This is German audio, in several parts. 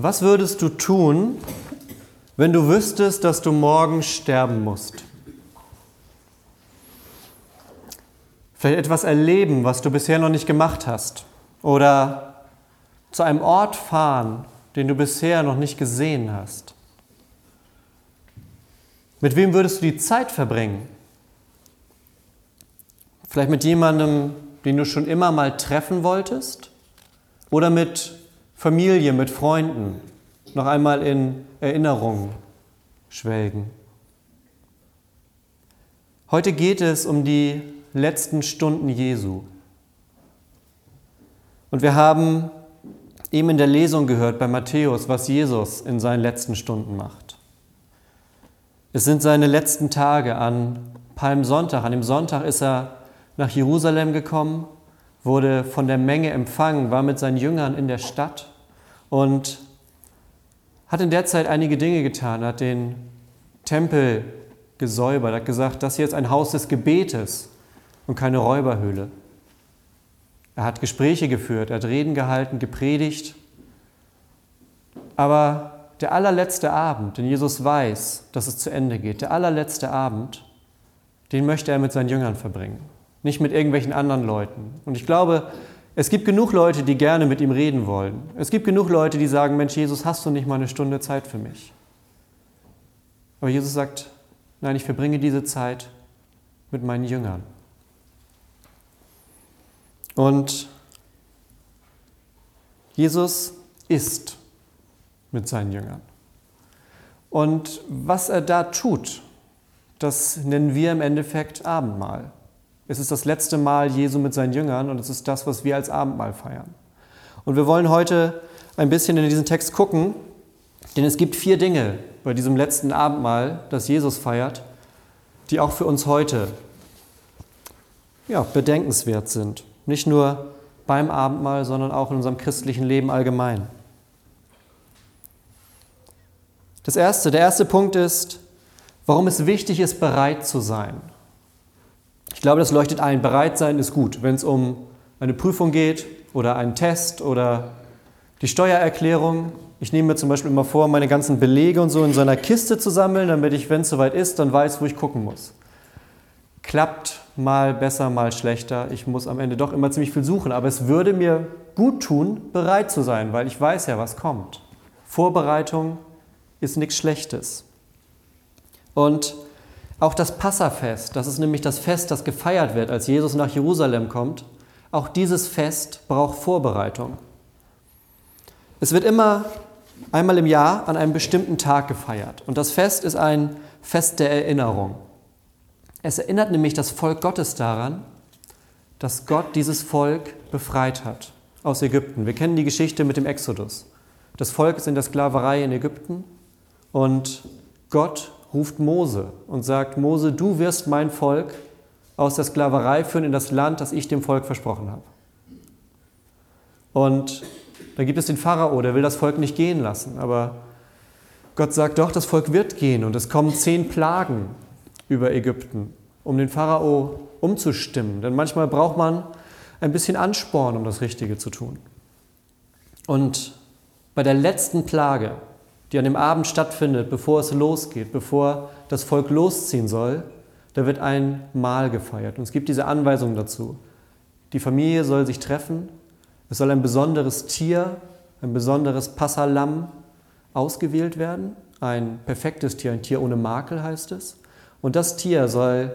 Was würdest du tun, wenn du wüsstest, dass du morgen sterben musst? Vielleicht etwas erleben, was du bisher noch nicht gemacht hast. Oder zu einem Ort fahren, den du bisher noch nicht gesehen hast. Mit wem würdest du die Zeit verbringen? Vielleicht mit jemandem, den du schon immer mal treffen wolltest? Oder mit Familie, mit Freunden noch einmal in Erinnerung schwelgen? Heute geht es um die letzten Stunden Jesu. Und wir haben eben in der Lesung gehört bei Matthäus, was Jesus in seinen letzten Stunden macht. Es sind seine letzten Tage an Palmsonntag. An dem Sonntag ist er nach Jerusalem gekommen, wurde von der Menge empfangen, war mit seinen Jüngern in der Stadt und hat in der Zeit einige Dinge getan, hat den Tempel gesäubert, hat gesagt, das hier ist ein Haus des Gebetes und keine Räuberhöhle. Er hat Gespräche geführt, er hat Reden gehalten, gepredigt. Aber der allerletzte Abend, denn Jesus weiß, dass es zu Ende geht, der allerletzte Abend, den möchte er mit seinen Jüngern verbringen, nicht mit irgendwelchen anderen Leuten. Und ich glaube, es gibt genug Leute, die gerne mit ihm reden wollen. Es gibt genug Leute, die sagen, Mensch, Jesus, hast du nicht mal eine Stunde Zeit für mich? Aber Jesus sagt, nein, ich verbringe diese Zeit mit meinen Jüngern. Und Jesus ist mit seinen Jüngern. Und was er da tut, das nennen wir im Endeffekt Abendmahl. Es ist das letzte Mal Jesu mit seinen Jüngern und es ist das, was wir als Abendmahl feiern. Und wir wollen heute ein bisschen in diesen Text gucken, denn es gibt vier Dinge bei diesem letzten Abendmahl, das Jesus feiert, die auch für uns heute ja, bedenkenswert sind. Nicht nur beim Abendmahl, sondern auch in unserem christlichen Leben allgemein. Das erste, der erste Punkt ist, warum es wichtig ist, bereit zu sein. Ich glaube, das leuchtet ein. Bereit sein ist gut, wenn es um eine Prüfung geht oder einen Test oder die Steuererklärung. Ich nehme mir zum Beispiel immer vor, meine ganzen Belege und so in so einer Kiste zu sammeln, damit ich, wenn es soweit ist, dann weiß, wo ich gucken muss. Klappt mal besser, mal schlechter. Ich muss am Ende doch immer ziemlich viel suchen, aber es würde mir gut tun, bereit zu sein, weil ich weiß ja, was kommt. Vorbereitung ist nichts Schlechtes. Und auch das Passafest, das ist nämlich das Fest, das gefeiert wird, als Jesus nach Jerusalem kommt, auch dieses Fest braucht Vorbereitung. Es wird immer einmal im Jahr an einem bestimmten Tag gefeiert. Und das Fest ist ein Fest der Erinnerung. Es erinnert nämlich das Volk Gottes daran, dass Gott dieses Volk befreit hat aus Ägypten. Wir kennen die Geschichte mit dem Exodus. Das Volk ist in der Sklaverei in Ägypten und Gott ruft Mose und sagt, Mose, du wirst mein Volk aus der Sklaverei führen in das Land, das ich dem Volk versprochen habe. Und dann gibt es den Pharao, der will das Volk nicht gehen lassen, aber Gott sagt doch, das Volk wird gehen und es kommen zehn Plagen über Ägypten, um den Pharao umzustimmen. Denn manchmal braucht man ein bisschen Ansporn, um das Richtige zu tun. Und bei der letzten Plage, die an dem Abend stattfindet, bevor es losgeht, bevor das Volk losziehen soll, da wird ein Mahl gefeiert. Und es gibt diese Anweisung dazu. Die Familie soll sich treffen, es soll ein besonderes Tier, ein besonderes Passalam ausgewählt werden, ein perfektes Tier, ein Tier ohne Makel heißt es. Und das Tier soll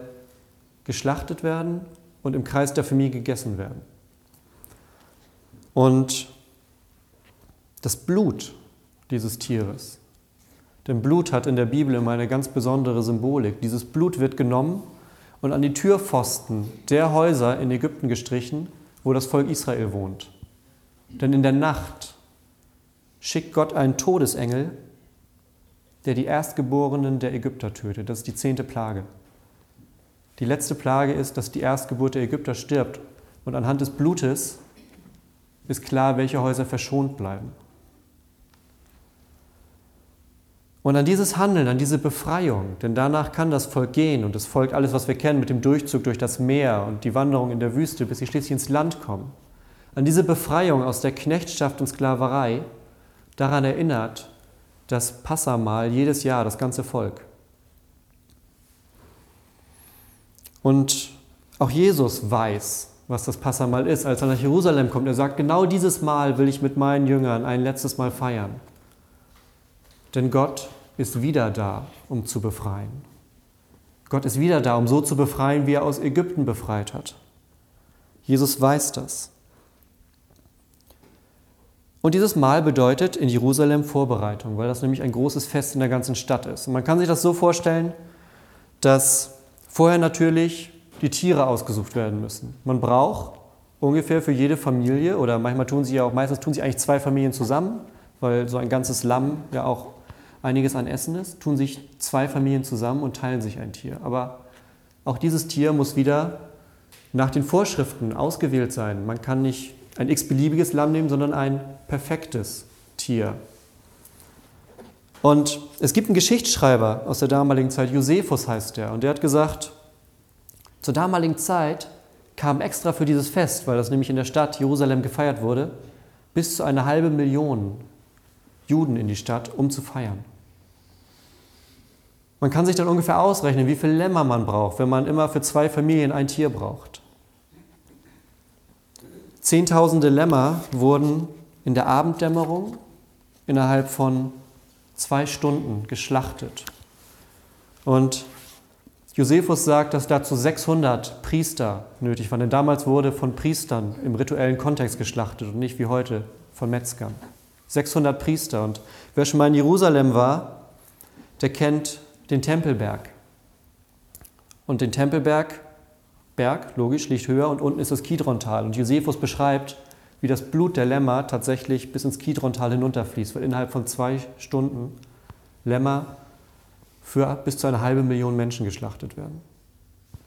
geschlachtet werden und im Kreis der Familie gegessen werden. Und das Blut dieses Tieres, denn Blut hat in der Bibel immer eine ganz besondere Symbolik. Dieses Blut wird genommen und an die Türpfosten der Häuser in Ägypten gestrichen, wo das Volk Israel wohnt. Denn in der Nacht schickt Gott einen Todesengel, der die Erstgeborenen der Ägypter tötet. Das ist die zehnte Plage. Die letzte Plage ist, dass die Erstgeburt der Ägypter stirbt. Und anhand des Blutes ist klar, welche Häuser verschont bleiben. Und an dieses Handeln, an diese Befreiung, denn danach kann das Volk gehen und das Volk alles, was wir kennen, mit dem Durchzug durch das Meer und die Wanderung in der Wüste, bis sie schließlich ins Land kommen. An diese Befreiung aus der Knechtschaft und Sklaverei daran erinnert, das Passamal jedes Jahr, das ganze Volk. Und auch Jesus weiß, was das Passamal ist, als er nach Jerusalem kommt. Er sagt, genau dieses Mal will ich mit meinen Jüngern ein letztes Mal feiern. Denn Gott ist wieder da, um zu befreien. Gott ist wieder da, um so zu befreien, wie er aus Ägypten befreit hat. Jesus weiß das. Und dieses Mal bedeutet in Jerusalem Vorbereitung, weil das nämlich ein großes Fest in der ganzen Stadt ist. Und man kann sich das so vorstellen, dass vorher natürlich die Tiere ausgesucht werden müssen. Man braucht ungefähr für jede Familie, oder manchmal tun sie ja auch, meistens tun sie eigentlich zwei Familien zusammen, weil so ein ganzes Lamm ja auch einiges an Essen ist, tun sich zwei Familien zusammen und teilen sich ein Tier. Aber auch dieses Tier muss wieder nach den Vorschriften ausgewählt sein. Man kann nicht ein x-beliebiges Lamm nehmen, sondern ein perfektes Tier. Und es gibt einen Geschichtsschreiber aus der damaligen Zeit, Josephus heißt der, und der hat gesagt, zur damaligen Zeit kam extra für dieses Fest, weil das nämlich in der Stadt Jerusalem gefeiert wurde, bis zu eine halbe Million Juden in die Stadt, um zu feiern. Man kann sich dann ungefähr ausrechnen, wie viele Lämmer man braucht, wenn man immer für zwei Familien ein Tier braucht. Zehntausende Lämmer wurden in der Abenddämmerung innerhalb von zwei Stunden geschlachtet. Und Josephus sagt, dass dazu 600 Priester nötig waren, denn damals wurde von Priestern im rituellen Kontext geschlachtet und nicht wie heute von Metzgern. 600 Priester. Und wer schon mal in Jerusalem war, der kennt den Tempelberg. Und den Tempelberg, Berg, logisch, liegt höher und unten ist das Kidrontal. Und Josephus beschreibt, wie das Blut der Lämmer tatsächlich bis ins Kidrontal hinunterfließt, weil innerhalb von zwei Stunden Lämmer für bis zu eine halbe Million Menschen geschlachtet werden.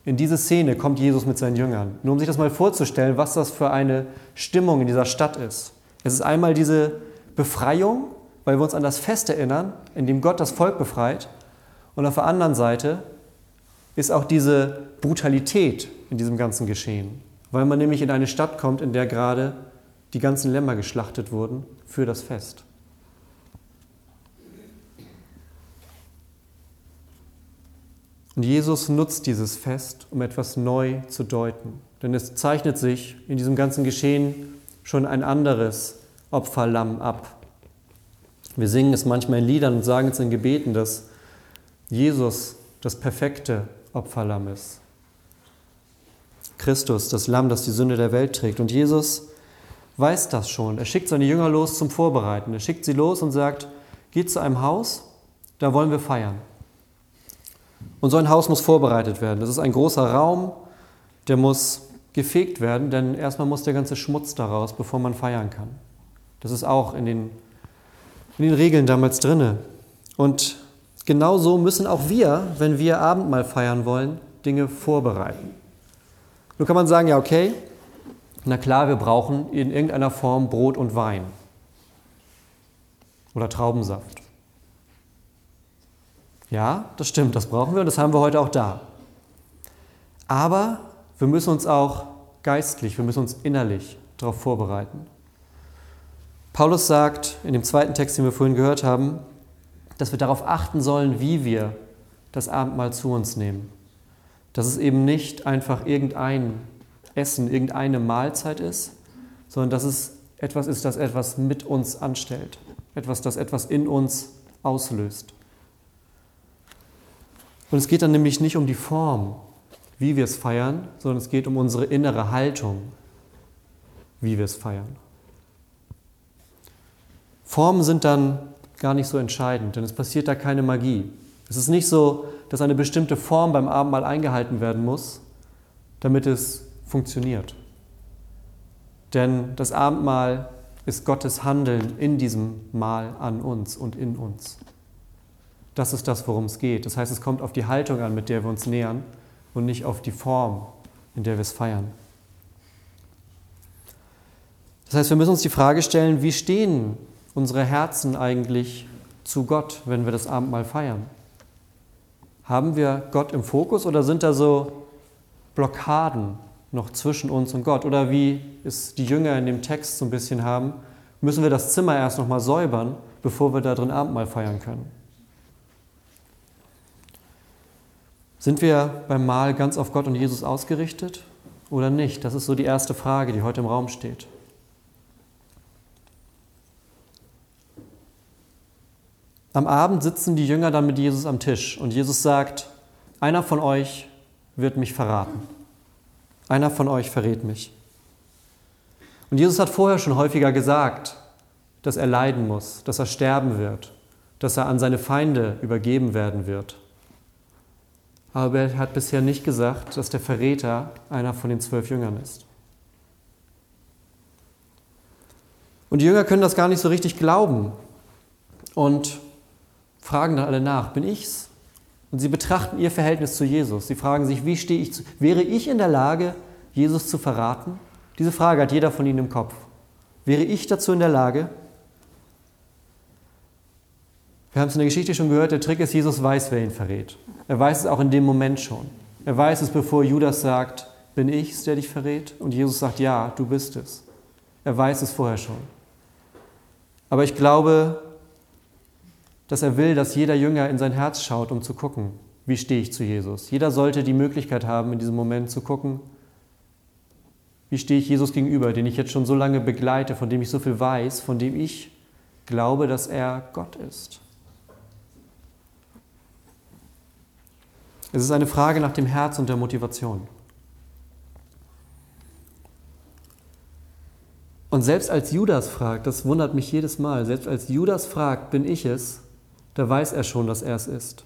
In diese Szene kommt Jesus mit seinen Jüngern. Nur um sich das mal vorzustellen, was das für eine Stimmung in dieser Stadt ist. Es ist einmal diese Befreiung, weil wir uns an das Fest erinnern, in dem Gott das Volk befreit. Und auf der anderen Seite ist auch diese Brutalität in diesem ganzen Geschehen, weil man nämlich in eine Stadt kommt, in der gerade die ganzen Lämmer geschlachtet wurden für das Fest. Und Jesus nutzt dieses Fest, um etwas neu zu deuten. Denn es zeichnet sich in diesem ganzen Geschehen schon ein anderes Opferlamm ab. Wir singen es manchmal in Liedern und sagen es in Gebeten, dass Jesus das perfekte Opferlamm ist. Christus, das Lamm, das die Sünde der Welt trägt. Und Jesus weiß das schon. Er schickt seine Jünger los zum Vorbereiten. Er schickt sie los und sagt, geht zu einem Haus, da wollen wir feiern. Und so ein Haus muss vorbereitet werden. Das ist ein großer Raum, der muss gefegt werden, denn erstmal muss der ganze Schmutz daraus, bevor man feiern kann. Das ist auch in den, in den Regeln damals drinne. Und genauso müssen auch wir, wenn wir Abendmahl feiern wollen, Dinge vorbereiten. Nun kann man sagen, ja, okay, na klar, wir brauchen in irgendeiner Form Brot und Wein oder Traubensaft. Ja, das stimmt, das brauchen wir und das haben wir heute auch da. Aber wir müssen uns auch geistlich, wir müssen uns innerlich darauf vorbereiten. Paulus sagt in dem zweiten Text, den wir vorhin gehört haben, dass wir darauf achten sollen, wie wir das Abendmahl zu uns nehmen. Dass es eben nicht einfach irgendein Essen, irgendeine Mahlzeit ist, sondern dass es etwas ist, das etwas mit uns anstellt. Etwas, das etwas in uns auslöst. Und es geht dann nämlich nicht um die Form, wie wir es feiern, sondern es geht um unsere innere Haltung, wie wir es feiern. Formen sind dann gar nicht so entscheidend, denn es passiert da keine Magie. Es ist nicht so, dass eine bestimmte Form beim Abendmahl eingehalten werden muss, damit es funktioniert. Denn das Abendmahl ist Gottes Handeln in diesem Mahl an uns und in uns. Das ist das, worum es geht. Das heißt, es kommt auf die Haltung an, mit der wir uns nähern und nicht auf die Form, in der wir es feiern. Das heißt, wir müssen uns die Frage stellen, wie stehen unsere Herzen eigentlich zu Gott, wenn wir das Abendmahl feiern? Haben wir Gott im Fokus oder sind da so Blockaden noch zwischen uns und Gott? Oder wie es die Jünger in dem Text so ein bisschen haben, müssen wir das Zimmer erst nochmal säubern, bevor wir da drin Abendmahl feiern können. Sind wir beim Mahl ganz auf Gott und Jesus ausgerichtet oder nicht? Das ist so die erste Frage, die heute im Raum steht. Am Abend sitzen die Jünger dann mit Jesus am Tisch und Jesus sagt, einer von euch wird mich verraten. Einer von euch verrät mich. Und Jesus hat vorher schon häufiger gesagt, dass er leiden muss, dass er sterben wird, dass er an seine Feinde übergeben werden wird. Aber er hat bisher nicht gesagt, dass der Verräter einer von den zwölf Jüngern ist. Und die Jünger können das gar nicht so richtig glauben und fragen dann alle nach, bin ich's? Und sie betrachten ihr Verhältnis zu Jesus. Sie fragen sich, wie stehe ich zu, wäre ich in der Lage, Jesus zu verraten? Diese Frage hat jeder von ihnen im Kopf. Wäre ich dazu in der Lage? Wir haben es in der Geschichte schon gehört, der Trick ist, Jesus weiß, wer ihn verrät. Er weiß es auch in dem Moment schon. Er weiß es, bevor Judas sagt, bin ich es, der dich verrät? Und Jesus sagt, ja, du bist es. Er weiß es vorher schon. Aber ich glaube, dass er will, dass jeder Jünger in sein Herz schaut, um zu gucken, wie stehe ich zu Jesus. Jeder sollte die Möglichkeit haben, in diesem Moment zu gucken, wie stehe ich Jesus gegenüber, den ich jetzt schon so lange begleite, von dem ich so viel weiß, von dem ich glaube, dass er Gott ist. Es ist eine Frage nach dem Herz und der Motivation. Und selbst als Judas fragt, das wundert mich jedes Mal, selbst als Judas fragt, bin ich es, da weiß er schon, dass er es ist.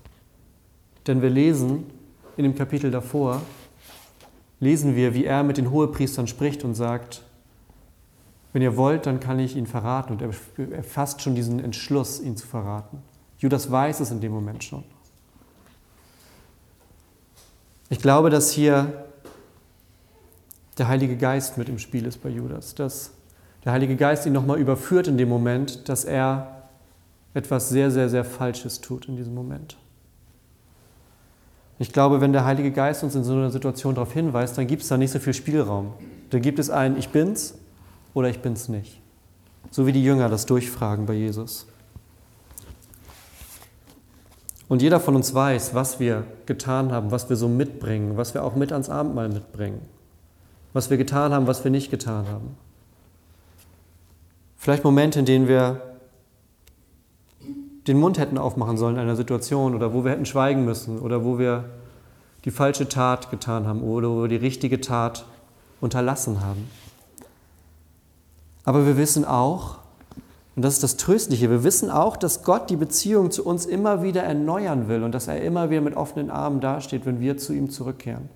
Denn wir lesen in dem Kapitel davor, lesen wir, wie er mit den Hohepriestern spricht und sagt, wenn ihr wollt, dann kann ich ihn verraten. Und er fasst schon diesen Entschluss, ihn zu verraten. Judas weiß es in dem Moment schon. Ich glaube, dass hier der Heilige Geist mit im Spiel ist bei Judas, dass der Heilige Geist ihn nochmal überführt in dem Moment, dass er etwas sehr, sehr, sehr Falsches tut in diesem Moment. Ich glaube, wenn der Heilige Geist uns in so einer Situation darauf hinweist, dann gibt es da nicht so viel Spielraum. Dann gibt es ein Ich bin's oder ich bin's nicht. So wie die Jünger das durchfragen bei Jesus. Und jeder von uns weiß, was wir getan haben, was wir so mitbringen, was wir auch mit ans Abendmahl mitbringen. Was wir getan haben, was wir nicht getan haben. Vielleicht Momente, in denen wir den Mund hätten aufmachen sollen in einer Situation oder wo wir hätten schweigen müssen oder wo wir die falsche Tat getan haben oder wo wir die richtige Tat unterlassen haben. Aber wir wissen auch, und das ist das Tröstliche, wir wissen auch, dass Gott die Beziehung zu uns immer wieder erneuern will und dass er immer wieder mit offenen Armen dasteht, wenn wir zu ihm zurückkehren.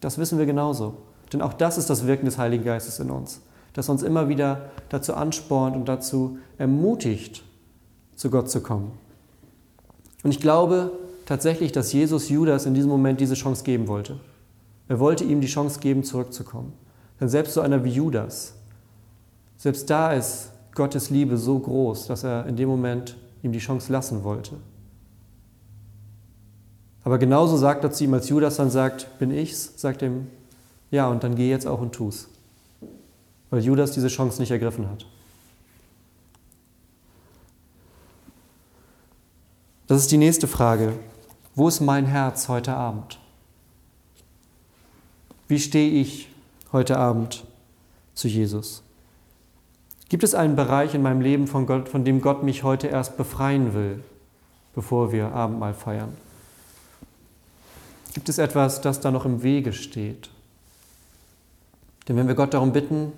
Das wissen wir genauso. Denn auch das ist das Wirken des Heiligen Geistes in uns, das uns immer wieder dazu anspornt und dazu ermutigt, zu Gott zu kommen. Und ich glaube tatsächlich, dass Jesus Judas in diesem Moment diese Chance geben wollte. Er wollte ihm die Chance geben, zurückzukommen. Denn selbst so einer wie Judas, selbst da ist Gottes Liebe so groß, dass er in dem Moment ihm die Chance lassen wollte. Aber genauso sagt er zu ihm, als Judas dann sagt, bin ich's, sagt ihm, ja, und dann geh jetzt auch und tu's. Weil Judas diese Chance nicht ergriffen hat. Das ist die nächste Frage. Wo ist mein Herz heute Abend? Wie stehe ich heute Abend zu Jesus? Gibt es einen Bereich in meinem Leben, von, Gott, von dem Gott mich heute erst befreien will, bevor wir Abendmahl feiern? Gibt es etwas, das da noch im Wege steht? Denn wenn wir Gott darum bitten,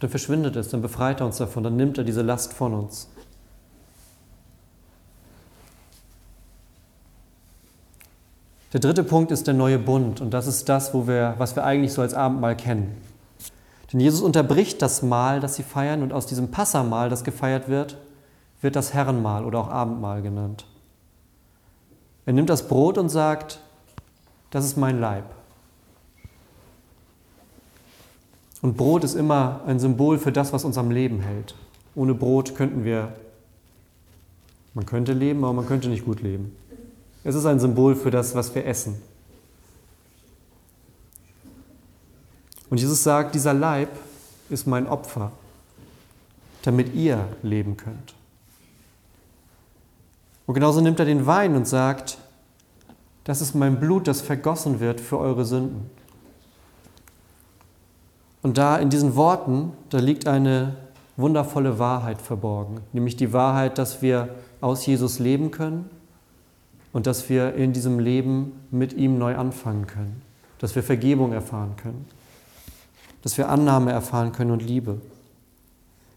dann verschwindet es, dann befreit er uns davon, dann nimmt er diese Last von uns. Der dritte Punkt ist der neue Bund und das ist das, wo wir, was wir eigentlich so als Abendmahl kennen. Denn Jesus unterbricht das Mahl, das sie feiern und aus diesem Passamahl, das gefeiert wird, wird das Herrenmahl oder auch Abendmahl genannt. Er nimmt das Brot und sagt, das ist mein Leib. Und Brot ist immer ein Symbol für das, was uns am Leben hält. Ohne Brot könnten wir, man könnte leben, aber man könnte nicht gut leben. Es ist ein Symbol für das, was wir essen. Und Jesus sagt, dieser Leib ist mein Opfer. damit ihr leben könnt. Und genauso nimmt er den Wein und sagt, das ist mein Blut, das vergossen wird für eure Sünden. Und da in diesen Worten, da liegt eine wundervolle Wahrheit verborgen, nämlich die Wahrheit, dass wir aus Jesus leben können und dass wir in diesem Leben mit ihm neu anfangen können, dass wir Vergebung erfahren können, dass wir Annahme erfahren können und Liebe.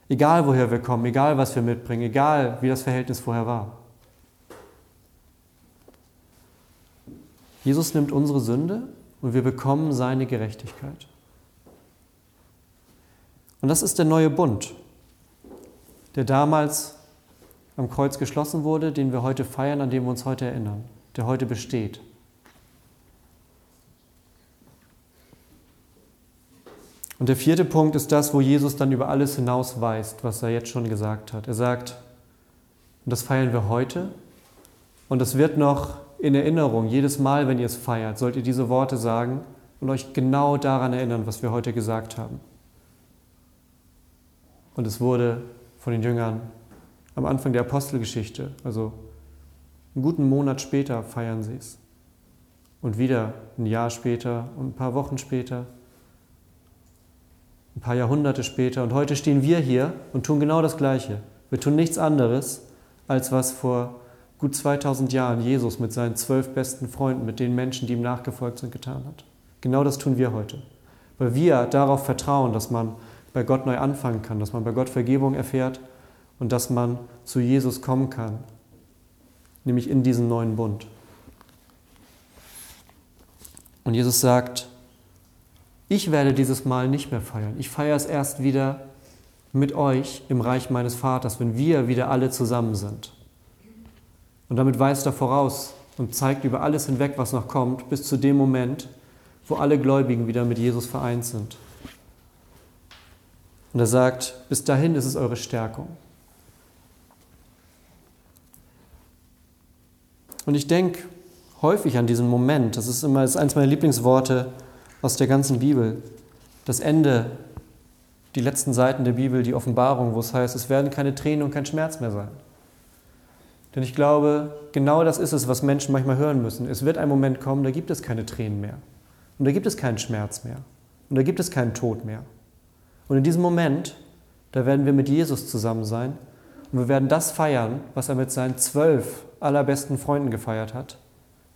Egal woher wir kommen, egal was wir mitbringen, egal wie das Verhältnis vorher war. Jesus nimmt unsere Sünde und wir bekommen seine Gerechtigkeit. Und das ist der neue Bund, der damals am Kreuz geschlossen wurde, den wir heute feiern, an dem wir uns heute erinnern, der heute besteht. Und der vierte Punkt ist das, wo Jesus dann über alles hinausweist, was er jetzt schon gesagt hat. Er sagt, und das feiern wir heute, und es wird noch in Erinnerung, jedes Mal, wenn ihr es feiert, sollt ihr diese Worte sagen und euch genau daran erinnern, was wir heute gesagt haben. Und es wurde von den Jüngern am Anfang der Apostelgeschichte, also einen guten Monat später feiern sie es. Und wieder ein Jahr später und ein paar Wochen später, ein paar Jahrhunderte später. Und heute stehen wir hier und tun genau das Gleiche. Wir tun nichts anderes, als was vor gut 2000 Jahren Jesus mit seinen zwölf besten Freunden, mit den Menschen, die ihm nachgefolgt sind, getan hat. Genau das tun wir heute. Weil wir darauf vertrauen, dass man bei Gott neu anfangen kann, dass man bei Gott Vergebung erfährt und dass man zu Jesus kommen kann, nämlich in diesen neuen Bund. Und Jesus sagt, ich werde dieses Mal nicht mehr feiern. Ich feiere es erst wieder mit euch im Reich meines Vaters, wenn wir wieder alle zusammen sind. Und damit weist er voraus und zeigt über alles hinweg, was noch kommt, bis zu dem Moment, wo alle Gläubigen wieder mit Jesus vereint sind. Und er sagt, bis dahin ist es eure Stärkung. Und ich denke häufig an diesen Moment, das ist immer das ist eines meiner Lieblingsworte aus der ganzen Bibel, das Ende, die letzten Seiten der Bibel, die Offenbarung, wo es heißt, es werden keine Tränen und kein Schmerz mehr sein. Denn ich glaube, genau das ist es, was Menschen manchmal hören müssen. Es wird ein Moment kommen, da gibt es keine Tränen mehr. Und da gibt es keinen Schmerz mehr. Und da gibt es keinen Tod mehr. Und in diesem Moment, da werden wir mit Jesus zusammen sein und wir werden das feiern, was er mit seinen zwölf allerbesten Freunden gefeiert hat,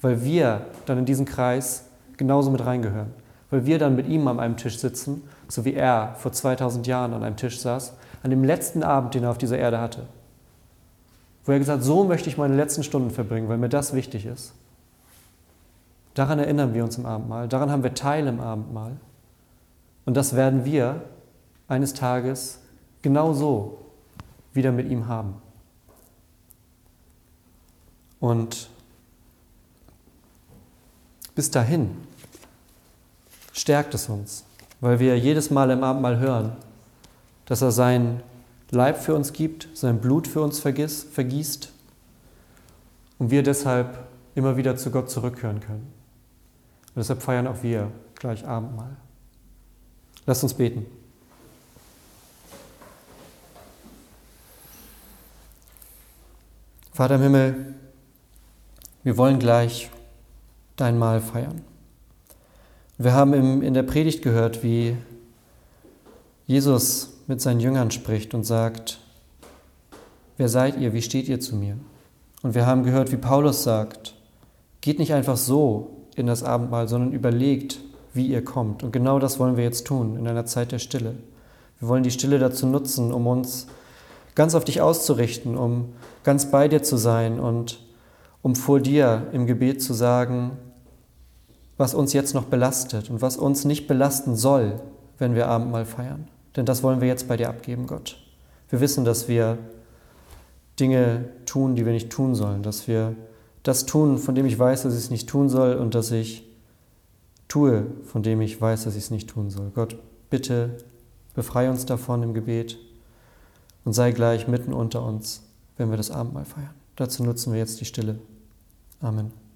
weil wir dann in diesen Kreis genauso mit reingehören. Weil wir dann mit ihm an einem Tisch sitzen, so wie er vor 2000 Jahren an einem Tisch saß, an dem letzten Abend, den er auf dieser Erde hatte. Wo er gesagt hat, so möchte ich meine letzten Stunden verbringen, weil mir das wichtig ist. Daran erinnern wir uns im Abendmahl, daran haben wir Teil im Abendmahl. Und das werden wir eines Tages genauso wieder mit ihm haben. Und bis dahin stärkt es uns, weil wir jedes Mal im Abendmahl hören, dass er sein Leib für uns gibt, sein Blut für uns vergießt und wir deshalb immer wieder zu Gott zurückkehren können. Und deshalb feiern auch wir gleich Abendmahl. Lasst uns beten. Vater im Himmel, wir wollen gleich dein Mahl feiern. Wir haben in der Predigt gehört, wie Jesus mit seinen Jüngern spricht und sagt, wer seid ihr, wie steht ihr zu mir? Und wir haben gehört, wie Paulus sagt, geht nicht einfach so in das Abendmahl, sondern überlegt, wie ihr kommt. Und genau das wollen wir jetzt tun in einer Zeit der Stille. Wir wollen die Stille dazu nutzen, um uns ganz auf dich auszurichten, um ganz bei dir zu sein und um vor dir im Gebet zu sagen, was uns jetzt noch belastet und was uns nicht belasten soll, wenn wir Abendmahl feiern. Denn das wollen wir jetzt bei dir abgeben, Gott. Wir wissen, dass wir Dinge tun, die wir nicht tun sollen, dass wir das tun, von dem ich weiß, dass ich es nicht tun soll und dass ich tue, von dem ich weiß, dass ich es nicht tun soll. Gott, bitte befreie uns davon im Gebet und sei gleich mitten unter uns, wenn wir das Abendmahl feiern. Dazu nutzen wir jetzt die Stille. Amen.